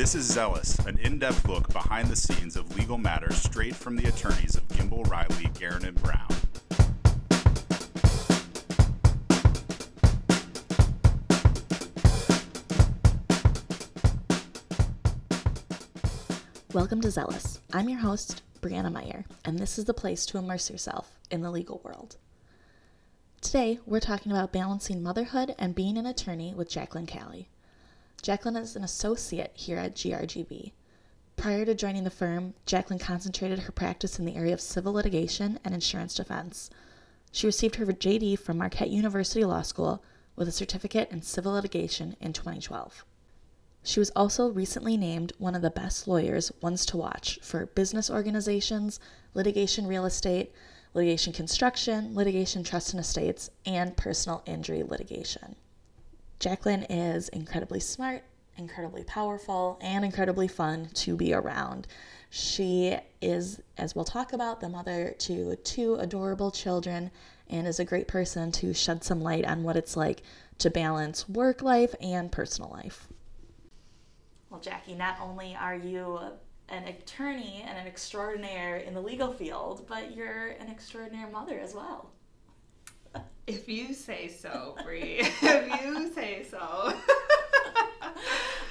This is Zealous, an in depth look behind the scenes of legal matters straight from the attorneys of Gimbel, Reilly, Guerin, and Brown. Welcome to Zealous. I'm your host, Brianna Meyer, and this is the place to immerse yourself in the legal world. Today, we're talking about balancing motherhood and being an attorney with Jacqueline Callie. Jacqueline is an associate here at GRGB. Prior to joining the firm, Jacqueline concentrated her practice in the area of civil litigation and insurance defense. She received her JD from Marquette University Law School with a certificate in civil litigation in 2012. She was also recently named one of the best lawyers ones to watch for business organizations, litigation real estate, litigation construction, litigation trust and estates, and personal injury litigation. Jacqueline is incredibly smart, incredibly powerful, and incredibly fun to be around. She is, as we'll talk about, the mother to two adorable children and is a great person to shed some light on what it's like to balance work life and personal life. Well, Jackie, not only are you an attorney and an extraordinaire in the legal field, but you're an extraordinary mother as well. If you say so, Brie. if you say so.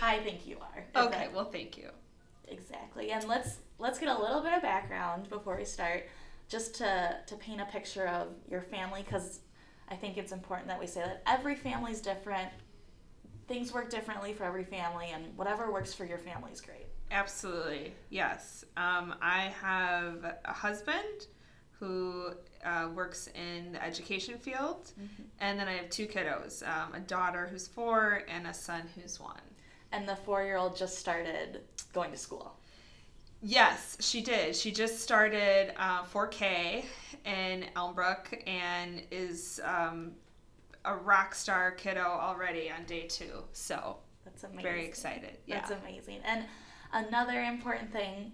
I think you are. Okay, well, thank you. Exactly. And let's let's get a little bit of background before we start, just to to paint a picture of your family, because I think it's important that we say that every family is different. Things work differently for every family, and whatever works for your family is great. Absolutely, yes. Um, I have a husband who uh, works in the education field, mm-hmm. and then I have two kiddos um, a daughter who's four and a son who's one. And the four year old just started going to school. Yes, she did. She just started uh, 4K in Elmbrook and is um, a rock star kiddo already on day two. So that's amazing. Very excited. Yeah. That's amazing. And another important thing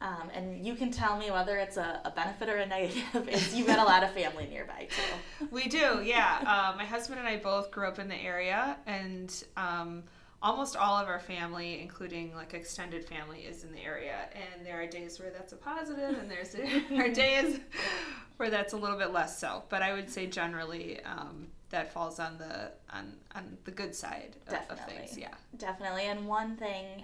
um, and you can tell me whether it's a, a benefit or a negative. Is you've got a lot of family nearby too. We do, yeah. Uh, my husband and I both grew up in the area, and um, almost all of our family, including like extended family, is in the area. And there are days where that's a positive, and there's are days where that's a little bit less so. But I would say generally. Um, that falls on the on on the good side of, of things, yeah. Definitely, and one thing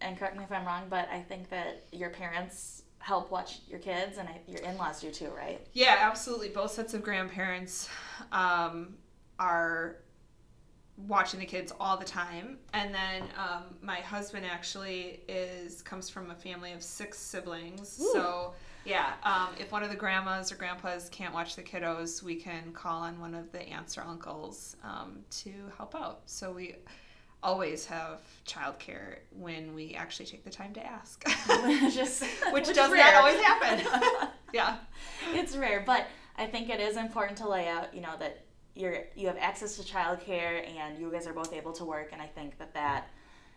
and correct me if I'm wrong, but I think that your parents help watch your kids and I, your in-laws do too, right? Yeah, absolutely. Both sets of grandparents um, are watching the kids all the time and then um, my husband actually is comes from a family of six siblings Ooh. so yeah um, if one of the grandmas or grandpas can't watch the kiddos we can call on one of the aunts or uncles um, to help out so we always have childcare when we actually take the time to ask, Just, which, which does not always happen. yeah, it's rare, but I think it is important to lay out, you know, that you're you have access to childcare and you guys are both able to work, and I think that that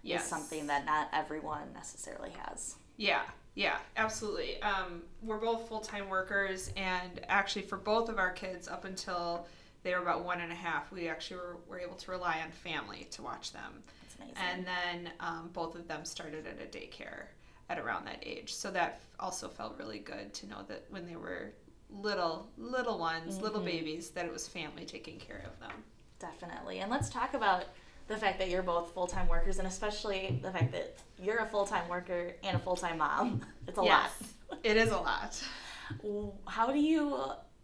yes. is something that not everyone necessarily has. Yeah, yeah, absolutely. Um, we're both full time workers, and actually, for both of our kids, up until they were about one and a half, we actually were, were able to rely on family to watch them. That's amazing. And then um, both of them started at a daycare at around that age. So that also felt really good to know that when they were little, little ones, mm-hmm. little babies, that it was family taking care of them. Definitely. And let's talk about the fact that you're both full time workers and especially the fact that you're a full time worker and a full time mom. It's a yes, lot. it is a lot. How do you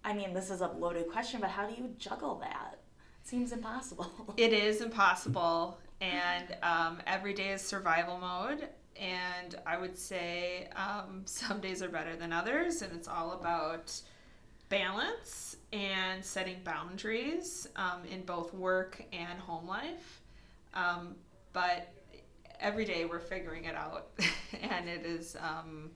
I mean, this is a loaded question, but how do you juggle that? Seems impossible. It is impossible, and um, every day is survival mode. And I would say um, some days are better than others, and it's all about balance and setting boundaries um, in both work and home life. Um, but every day we're figuring it out, and it is um,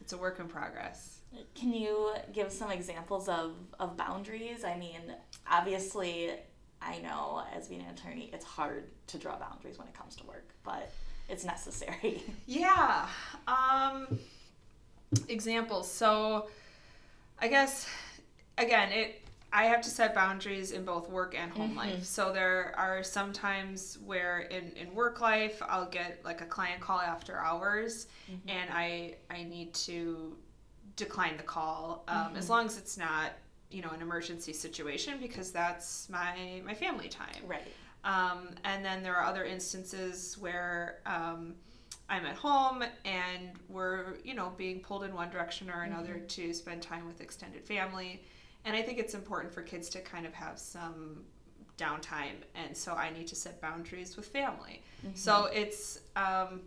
it's a work in progress. Can you give some examples of, of boundaries? I mean, obviously, I know as being an attorney, it's hard to draw boundaries when it comes to work, but it's necessary. Yeah. Um, examples. So, I guess again, it I have to set boundaries in both work and home life. So there are some times where in, in work life I'll get like a client call after hours and I I need to decline the call um, as long as it's not you know an emergency situation because that's my my family time. Right. Um, and then there are other instances where um, I'm at home and we're, you know, being pulled in one direction or another to spend time with extended family. And I think it's important for kids to kind of have some downtime. And so I need to set boundaries with family. So it's, um,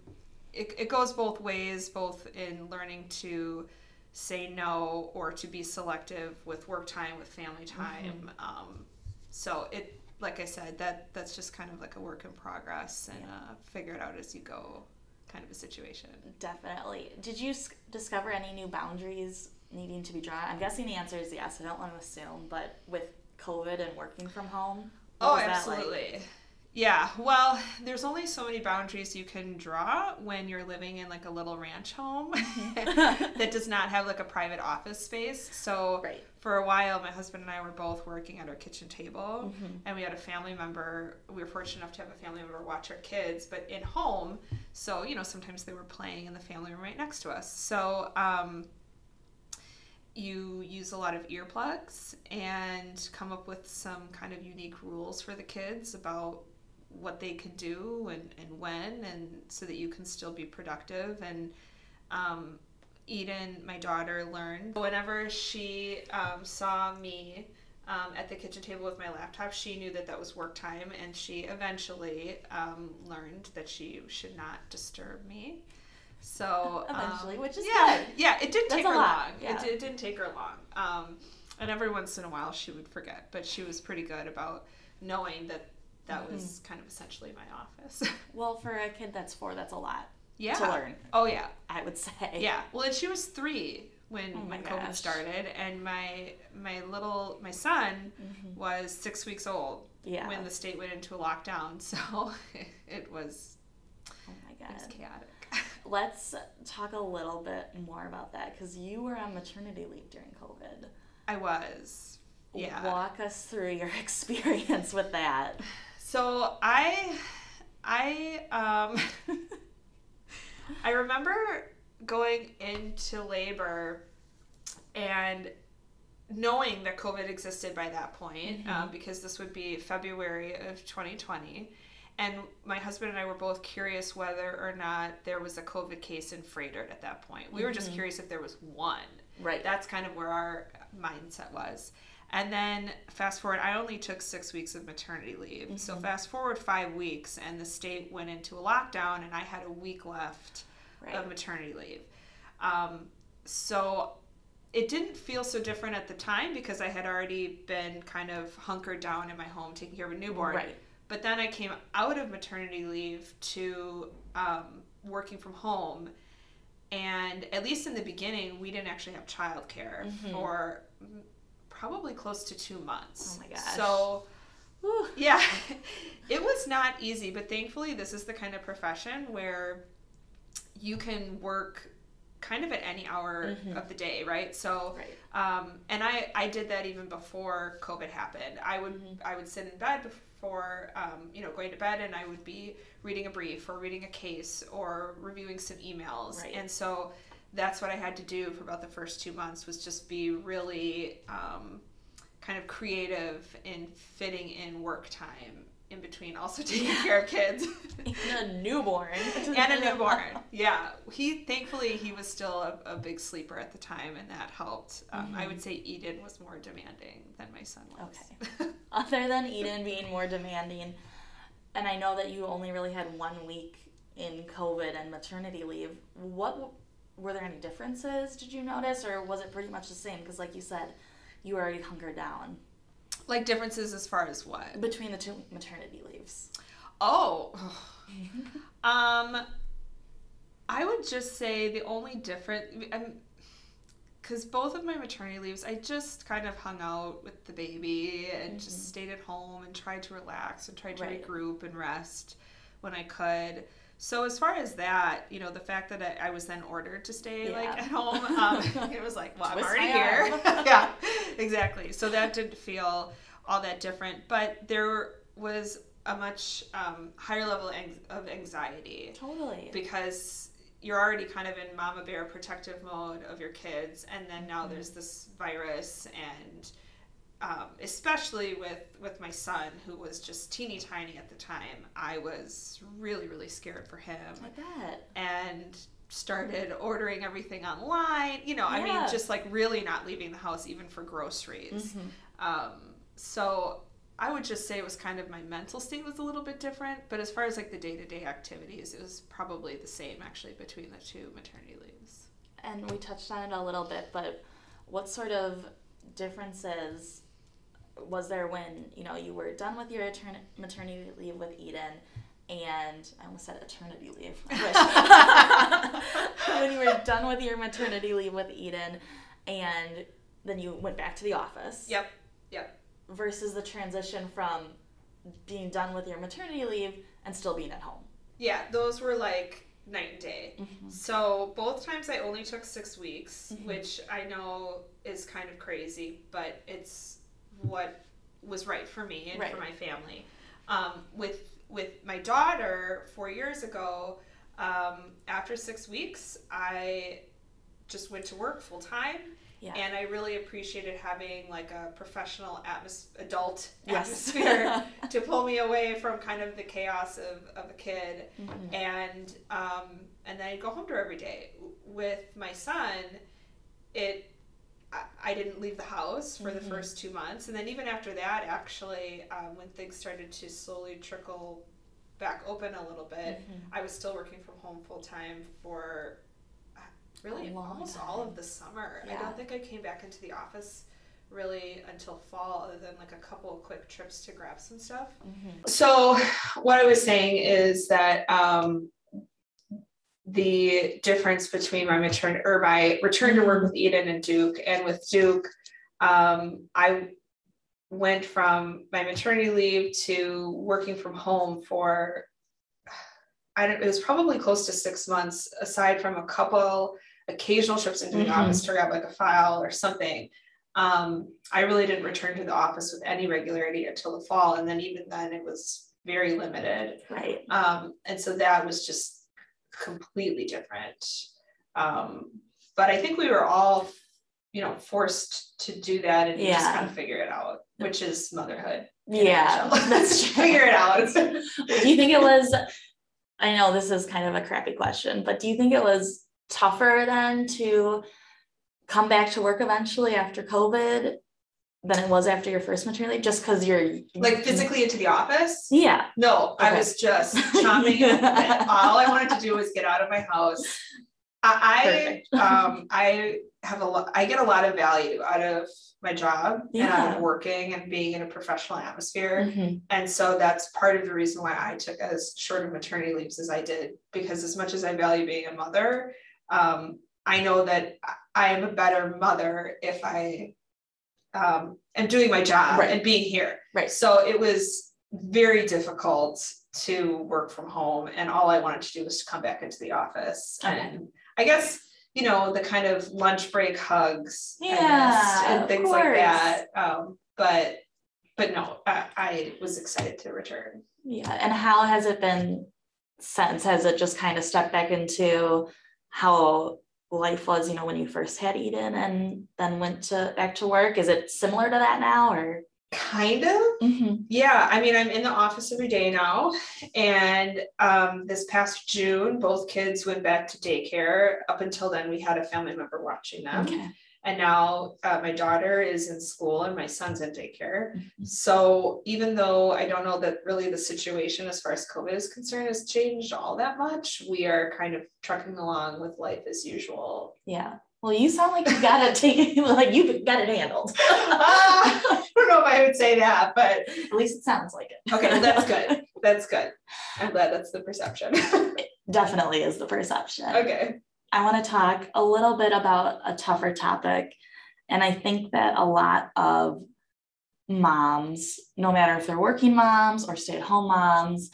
it, it goes both ways, both in learning to say no or to be selective with work time, with family time. Um, so it, like I said, that that's just kind of like a work in progress and uh, figure it out as you go, kind of a situation. Definitely. Did you s- discover any new boundaries needing to be drawn? I'm guessing the answer is yes. I don't want to assume, but with COVID and working from home, Oh, that like? Yeah. Well, there's only so many boundaries you can draw when you're living in like a little ranch home that does not have like a private office space. So Right. for a while, my husband and I were both working at our kitchen table, Mm-hmm. and we had a family member. We were fortunate enough to have a family member watch our kids, but in home. So you know, sometimes they were playing in the family room right next to us. So. Um, you use a lot of earplugs and come up with some kind of unique rules for the kids about what they can do and, and when and so that you can still be productive and um, eden my daughter learned whenever she um, saw me um, at the kitchen table with my laptop she knew that that was work time and she eventually um, learned that she should not disturb me so um, Eventually, which is yeah, good. yeah. It didn't That's take her long. yeah. It, it didn't take her long. Um, and every once in a while she would forget, but she was pretty good about knowing that that was Mm-hmm. kind of essentially my office. Well, for a kid that's four, that's a lot yeah. to learn. Oh yeah, I would say. yeah. Well, and she was three when Oh my when COVID gosh. started, and my my little my son was six weeks old Mm-hmm. Yeah. when the state went into a lockdown. So it was Oh my god. it was chaotic. Let's talk a little bit more about that because you were on maternity leave during COVID. I was. Yeah. Walk us through your experience with that. So I, I, um, I remember going into labor and knowing that COVID existed by that point, um, because this would be February of 2020. And my husband and I were both curious whether or not there was a COVID case in Froedtert at that point. We were just curious if there was one. Right. That's kind of where our mindset was. And then fast forward, I only took six weeks of maternity leave. So fast forward five weeks, and the state went into a lockdown, and I had a week left Right. of maternity leave. Um, so it didn't feel so different at the time because I had already been kind of hunkered down in my home taking care of a newborn. Right. But then I came out of maternity leave to um, working from home. And at least in the beginning, we didn't actually have childcare for mm, probably close to two months. Oh my gosh. So, Whew. yeah, it was not easy, but thankfully, this is the kind of profession where you can work kind of at any hour of the day, right? So, Right. um, and I I did that even before COVID happened. I would I would sit in bed before um, you know going to bed, and I would be reading a brief or reading a case or reviewing some emails, Right. and so that's what I had to do for about the first two months was just be really um, kind of creative in fitting in work time in between also taking care of kids And a newborn. and a newborn. Yeah, he thankfully he was still a, a big sleeper at the time, and that helped. Um, I would say Eden was more demanding than my son was. Okay. Other than Eden being more demanding, and I know that you only really had one week in COVID and maternity leave, what were there any differences did you notice, or was it pretty much the same? Because, like you said, you already hunkered down like differences as far as what? between the two maternity leaves. Oh, um, I would just say the only different, because both of my maternity leaves, I just kind of hung out with the baby and just stayed at home and tried to relax and tried to Right. regroup and rest when I could. So as far as that, you know, the fact that I, I was then ordered to stay Yeah. like at home, um, it was like, well, I'm already here. yeah, exactly. So that didn't feel all that different, but there was a much um, higher level of anxiety Totally. because you're already kind of in mama bear protective mode of your kids and then now there's this virus and um, especially with with my son who was just teeny tiny at the time i was really really scared for him I bet. and started ordering everything online you know i mean just like really not leaving the house even for groceries Mhm. um, so I would just say it was kind of my mental state was a little bit different, but as far as like the day to day activities, it was probably the same actually between the two maternity leaves. And we touched on it a little bit, but what sort of differences was there when you know you were done with your etern- maternity leave with Eden, and I almost said eternity leave. When you were done with your maternity leave with Eden, and then you went back to the office. Yep, yep. Versus the transition from being done with your maternity leave and still being at home. Yeah, those were like night and day. Mm-hmm. So both times I only took six weeks, Mhm. which I know is kind of crazy, but it's what was right for me and for my family. Um, with with my daughter four years ago, um, after six weeks, I just went to work full time. Yeah. And I really appreciated having like a professional atmos- adult Yes. atmosphere to pull me away from kind of the chaos of, of a kid Mhm. and um, and then I'd go home to her every day. With my son, it I, I didn't leave the house for the Mhm. first two months, and then even after that, actually, um, when things started to slowly trickle back open a little bit, Mhm. I was still working from home full time for uh, really A long almost all of the summer. I don't think I came back into the office really until fall, other than like a couple of quick trips to grab some stuff. Mhm. So, what I was saying is that um, the difference between my return or my return to work with Eden and Duke, and with Duke, um, I went from my maternity leave to working from home for I don't. It was probably close to six months, aside from a couple occasional trips into the Mhm. office to grab like a file or something. Um, I really didn't return to the office with any regularity until the fall, and then even then it was very limited. Right. Um, and so that was just completely different. Um, but I think we were all, you know, forced to do that and just kind of figure it out, which is motherhood. Yeah, true. figure it out. do you think it was i know this is kind of a crappy question but do you think it was tougher then to come back to work eventually after covid than it was after your first maternity leave just because you're like physically into the office. yeah No, I was just chomping bit. All I wanted to do was get out of my house. I, I um I have a lot I get a lot of value out of my job and out Yeah. of working and being in a professional atmosphere. Mhm. And so that's part of the reason why I took as short of maternity leaves as I did, because as much as I value being a mother, um, I know that I am a better mother if I um, am doing my job Right. and being here. Right. So it was very difficult to work from home, and all I wanted to do was to come back into the office. Okay. And I guess you know the kind of lunch break hugs, Yeah, and things like that. Um, but but no, I, I was excited to return. yeah and how has it been since has it just kind of stepped back into how life was you know when you first had eden and then went to back to work is it similar to that now or Kind of. Mhm. Yeah, I mean, I'm in the office every day now. And um, this past June, both kids went back to daycare. Up until then, we had a family member watching them. okay And now uh, my daughter is in school and my son's in daycare. Mhm. So even though I don't know that really the situation as far as COVID is concerned has changed all that much, we are kind of trucking along with life as usual. Yeah. Well, you sound like you got it taken, like you got it handled. Ah, I don't know if I would say that, but At least it sounds like it. okay, well, that's good. That's good. I'm glad that's the perception. Definitely is the perception. okay. I want to talk a little bit about a tougher topic. And I think that a lot of moms, no matter if they're working moms or stay at home moms,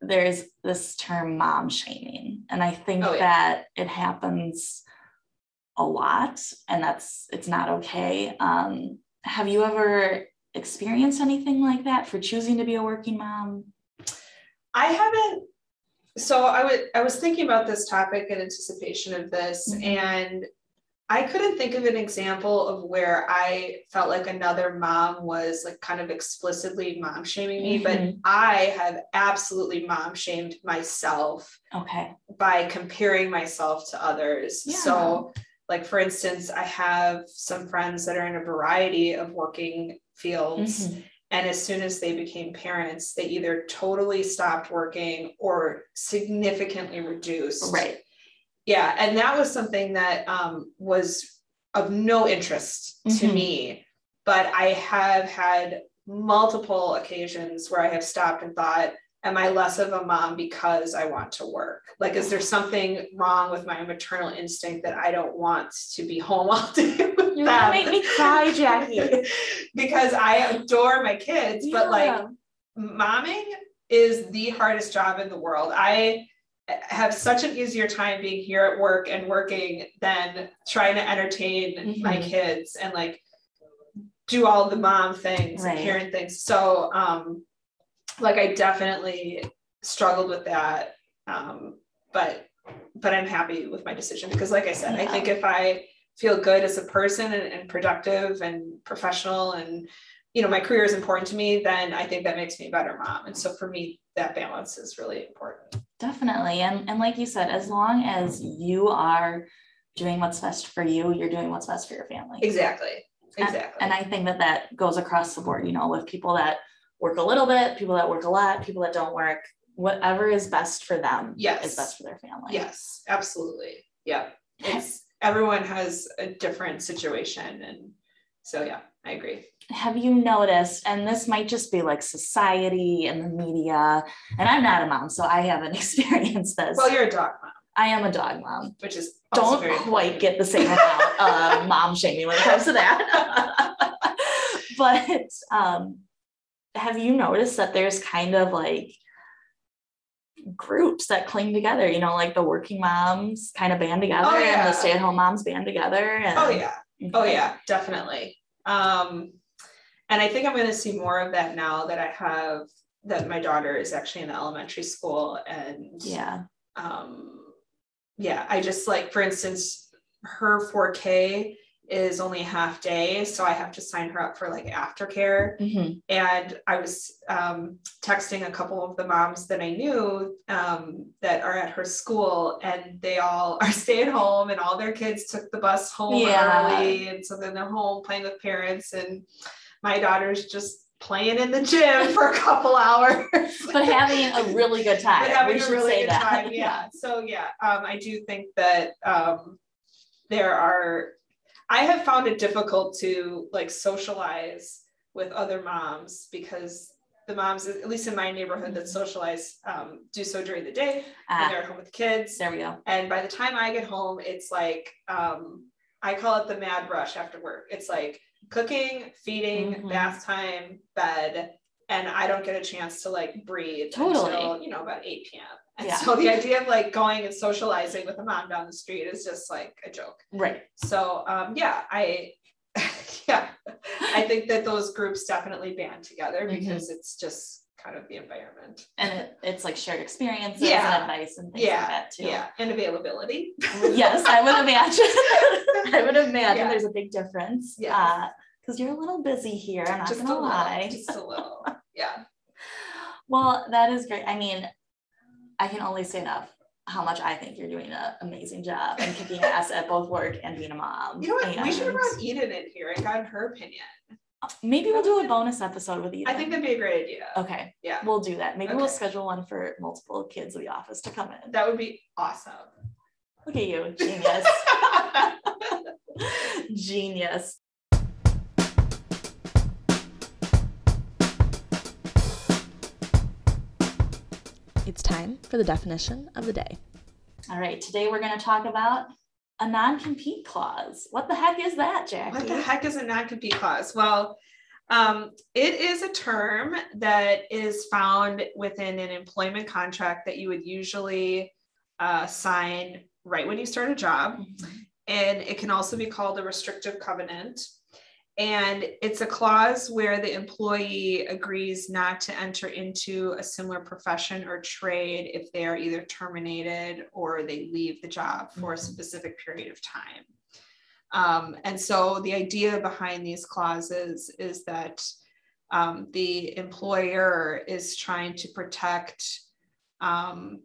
there's this term mom shaming. And I think Oh, yeah. that it happens a lot and that's it's not okay. Um, have you ever experienced anything like that for choosing to be a working mom? I haven't. So I would. I was thinking about this topic in anticipation of this, Mhm. and I couldn't think of an example of where I felt like another mom was like kind of explicitly mom shaming me, but Mhm. I have absolutely mom shamed myself Okay. by comparing myself to others. Yeah. So, like for instance, I have some friends that are in a variety of working fields. Mhm. And as soon as they became parents, they either totally stopped working or significantly reduced. Right. Yeah. And that was something that um, was of no interest to Mhm. me. But I have had multiple occasions where I have stopped and thought, am I less of a mom because I want to work? Like, is there something wrong with my maternal instinct that I don't want to be home all day with them? make me cry, Jackie. because I adore my kids, but like momming is the hardest job in the world. I have such an easier time being here at work and working than trying to entertain my Mhm. kids and like do all the mom things Right. and parent things. So um like I definitely struggled with that. Um but but I'm happy with my decision because like I said, I think if I feel good as a person and, and productive and professional and you know my career is important to me then i think that makes me a better mom and so for me that balance is really important Definitely. And and like you said, as long as you are doing what's best for you, you're doing what's best for your family. exactly And- exactly And I think that that goes across the board, you know, with people that work a little bit, people that work a lot, people that don't work, whatever is best for them Yes. is best for their family. yes absolutely yeah it's everyone has a different situation and so yeah i agree Have you noticed, and this might just be like society and the media, and I'm not a mom, so I haven't experienced this. well you're a dog mom I am a dog mom. which is Don't quite important. get the same amount of mom shaming when it comes to that. but um, have you noticed that there's kind of like groups that cling together, you know, like the working moms kind of band together Oh, and the stay-at-home moms band together. And, oh yeah Oh yeah, definitely. Um, and I think I'm going to see more of that now that I have that my daughter is actually in the elementary school, and Yeah. um, yeah, I just like, for instance, her 4K is only half day, so I have to sign her up for like aftercare. Mhm. And I was um, texting a couple of the moms that I knew um, that are at her school, and they all are staying home, and all their kids took the bus home Yeah. early, and so then they're home playing with parents, and my daughter's just playing in the gym for a couple hours. But having a really good time. But having we a really say good that. time, yeah. So yeah, um, I do think that um, there are. I have found it difficult to like socialize with other moms because the moms, at least in my neighborhood, that socialize um, do so during the day when Ah, they're home with the kids, there we go. and by the time I get home, it's like um, I call it the mad rush after work. It's like cooking, feeding, Mhm. bath time, bed, and I don't get a chance to like breathe Totally. until you know about 8 p.m. And Yeah. so the idea of like going and socializing with a mom down the street is just like a joke. Right. So um, yeah, I yeah, I think that those groups definitely band together Mhm. because it's just kind of the environment. And it, it's like shared experiences Yeah. and advice and things Yeah, like that too. Yeah, and availability. yes, I would imagine. I would imagine Yeah. there's a big difference. Yes. Uh, because you're a little busy here. I'm not just gonna little, lie. just a little. Yeah. Well, that is great. I mean, I can only say enough how much I think you're doing an amazing job and kicking ass at both work and being a mom. You know what? We should have And brought Eden in here and gotten her opinion. maybe we'll do a bonus episode with you. I think that'd be a great idea. Okay, Yeah, we'll do that. Maybe we'll schedule one for multiple kids of the office to come in. that would be awesome. Look at you, genius. genius. It's time for the definition of the day. All right, today we're going to talk about a non compete clause. What the heck is that, Jackie? what the heck is a non-compete clause? Well, Um, it is a term that is found within an employment contract that you would usually uh, sign right when you start a job. Mm-hmm. And it can also be called a restrictive covenant. And it's a clause where the employee agrees not to enter into a similar profession or trade if they are either terminated or they leave the job for a mm-hmm. specific period of time. Um, and so the idea behind these clauses is that um, the employer is trying to protect um,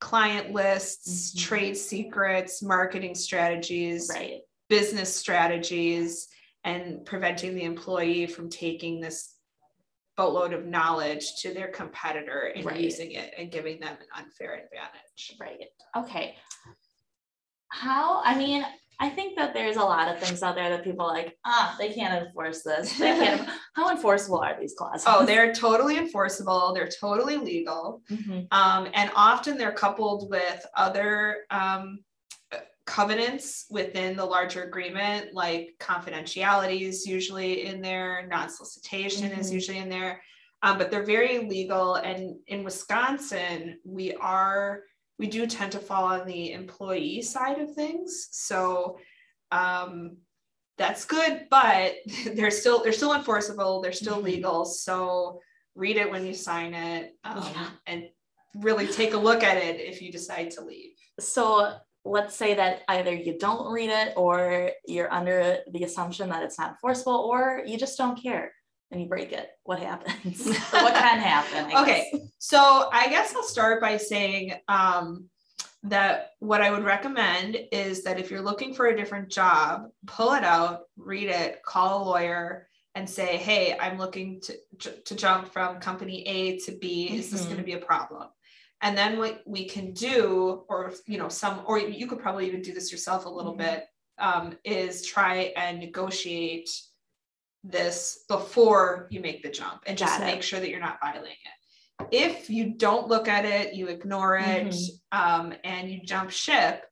client lists, mm-hmm. trade secrets, marketing strategies, right. business strategies, and preventing the employee from taking this boatload of knowledge to their competitor and right. using it and giving them an unfair advantage. Right. Okay. How, I mean, I think that there's a lot of things out there that people like, ah, they can't enforce this. They can't. How enforceable are these clauses? Oh, they're totally enforceable. They're totally legal. Mm-hmm. Um, and often they're coupled with other um, covenants within the larger agreement, like confidentiality is usually in there, non solicitation mm-hmm. is usually in there. Um, but they're very legal. And in Wisconsin, we are we do tend to fall on the employee side of things. So um, that's good, but they're still they're still enforceable. They're still mm-hmm. legal. So read it when you sign it, um, yeah. and really take a look at it if you decide to leave. So let's say that either you don't read it or you're under the assumption that it's not enforceable or you just don't care and you break it, what happens? what can happen? I okay, guess? so I guess I'll start by saying um, that what I would recommend is that if you're looking for a different job, pull it out, read it, call a lawyer, and say, "Hey, I'm looking to to jump from company A to B. Is mm-hmm. this going to be a problem?" And then what we can do, or you know, some, or you could probably even do this yourself a little mm-hmm. bit, um, is try and negotiate this before you make the jump and just make sure that you're not violating it. If you don't look at it, you ignore it, mm-hmm. um, and you jump ship,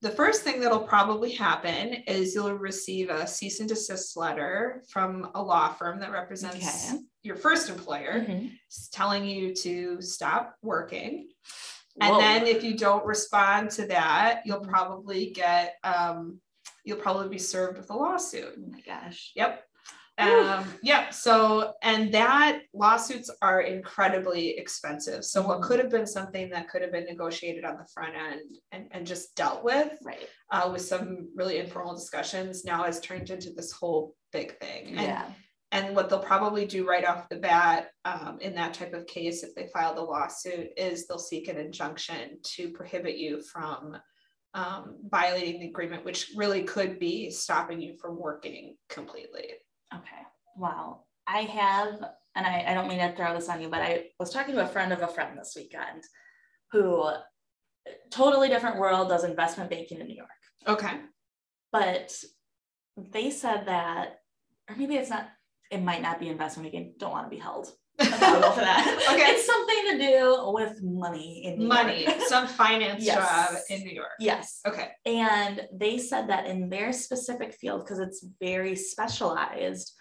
the first thing that'll probably happen is you'll receive a cease and desist letter from a law firm that represents okay. Your first employer mm-hmm. telling you to stop working. Whoa. And then if you don't respond to that, you'll mm-hmm. probably get um, you'll probably be served with a lawsuit. Oh my gosh. Yep. Um, yeah. So, and that lawsuits are incredibly expensive. So, what mm-hmm. could have been something that could have been negotiated on the front end and, and just dealt with, right, uh, with some really informal discussions, now has turned into this whole big thing. And, yeah. And what they'll probably do right off the bat um, in that type of case, if they file the lawsuit, is they'll seek an injunction to prohibit you from um, violating the agreement, which really could be stopping you from working completely. Okay. Wow. I have, and I, I don't mean to throw this on you, but I was talking to a friend of a friend this weekend who totally different world does investment banking in New York. Okay. But they said that, or maybe it's not, it might not be investment banking, don't want to be held accountable for that. okay. It's something to do with money in New money, York. some finance yes. job in New York. Yes. Okay. And they said that in their specific field, because it's very specialized,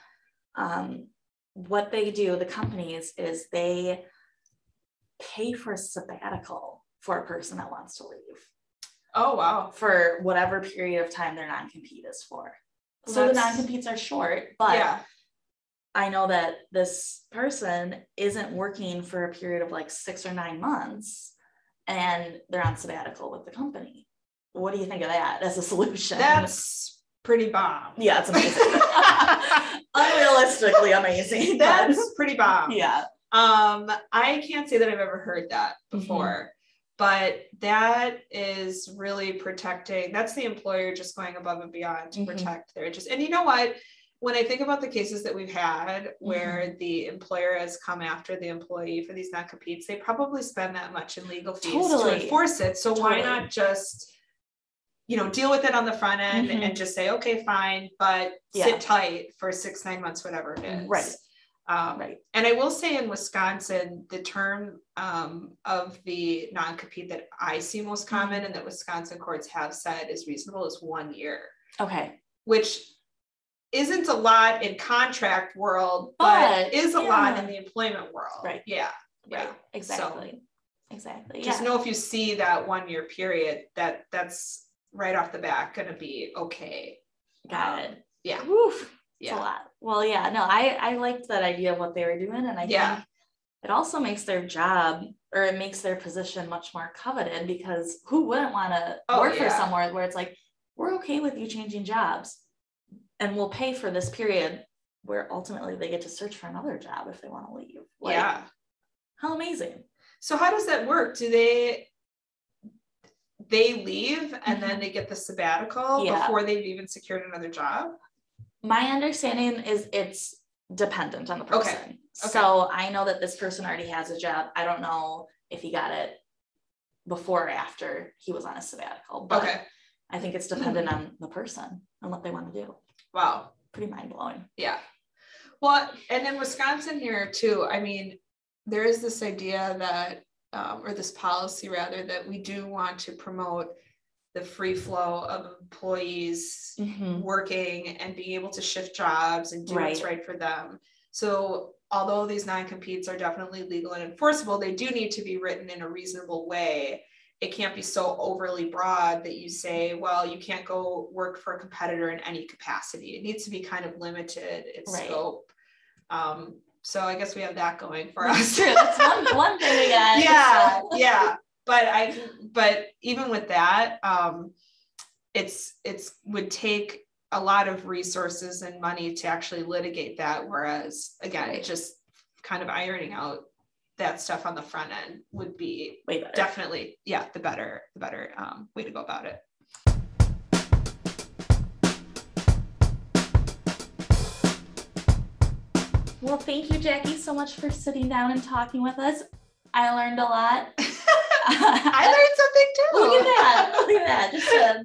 um, what they do, the companies, is they pay for a sabbatical for a person that wants to leave. Oh wow. For whatever period of time their non-compete is for. so the non-competes are short, but yeah I know that this person isn't working for a period of like six or nine months and they're on sabbatical with the company. What do you think of that as a solution? That's pretty bomb. Yeah, it's amazing. Unrealistically amazing. That's but, pretty bomb. Yeah. Um, I can't say that I've ever heard that mm-hmm. before. Mm-hmm. But that is really protecting. That's the employer just going above and beyond to mm-hmm. protect their interest. And you know what? When I think about the cases that we've had where mm-hmm. the employer has come after the employee for these non competes, they probably spend that much in legal fees totally. to enforce it. So totally. why not just, you know, deal with it on the front end mm-hmm. and just say, okay, fine, but yeah. sit tight for six, nine months, whatever it is. Right. Um, right. And I will say in Wisconsin, the term um, of the non compete that I see most common mm-hmm. and that Wisconsin courts have said is reasonable is one year. Okay. Which isn't a lot in contract world, but, But, is a lot in the employment world. Right. Yeah. Right. Yeah. Exactly. exactly. Just yeah. know if you see that one year period, that that's right off the bat gonna be okay. Got Um, it. Yeah. It's Yeah. a lot. Well, yeah, no, I I liked that idea of what they were doing, and I Yeah. think it also makes their job or it makes their position much more coveted because who wouldn't want to Oh, work for somewhere where it's like we're okay with you changing jobs, and we'll pay for this period where ultimately they get to search for another job if they want to leave. Like, yeah. how amazing! So how does that work? Do they they leave and then Mhm. they get the sabbatical Yeah. before they've even secured another job? My understanding is it's dependent on the person. Okay. person. So I know that this person already has a job. I don't know if he got it before or after he was on a sabbatical, but Okay. I think it's dependent on the person and what they want to do. Wow. Pretty mind blowing. Yeah. Well, and in Wisconsin here too, I mean, there is this idea that, um, or this policy rather, that we do want to promote the free flow of employees working and being able to shift jobs and do what's Right. right for them. So although these non-competes are definitely legal and enforceable, they do need to be written in a reasonable way. It can't be so overly broad that you say, well, you can't go work for a competitor in any capacity. It needs to be kind of limited in Right. scope. Um, so I guess we have that going for That's us. true. That's one, one thing we got. yeah, yeah. But I, but even with that, um, it's it's would take a lot of resources and money to actually litigate that. Whereas again, Right. just kind of ironing out that stuff on the front end would be Way better. definitely, yeah, the better, the better um, way to go about it. Well, thank you, Jackie, so much for sitting down and talking with us. I learned a lot. I learned something too. Look at that. Look at that. Just a,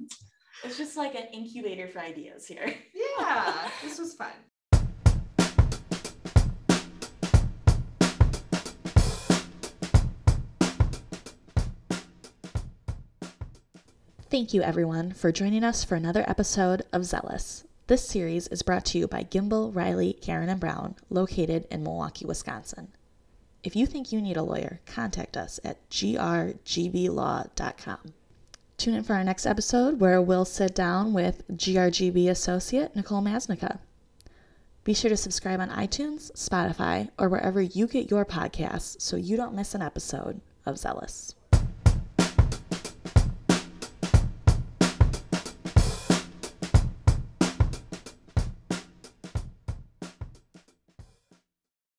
it's just like an incubator for ideas here. Yeah, this was fun. Thank you, everyone, for joining us for another episode of Zealous. This series is brought to you by Gimbel, Reilly, Guerin, and Brown, located in Milwaukee, Wisconsin. If you think you need a lawyer, contact us at grgblaw.com. Tune in for our next episode where we'll sit down with GRGB associate Nicole Masnica. Be sure to subscribe on iTunes, Spotify, or wherever you get your podcasts so you don't miss an episode of Zealous.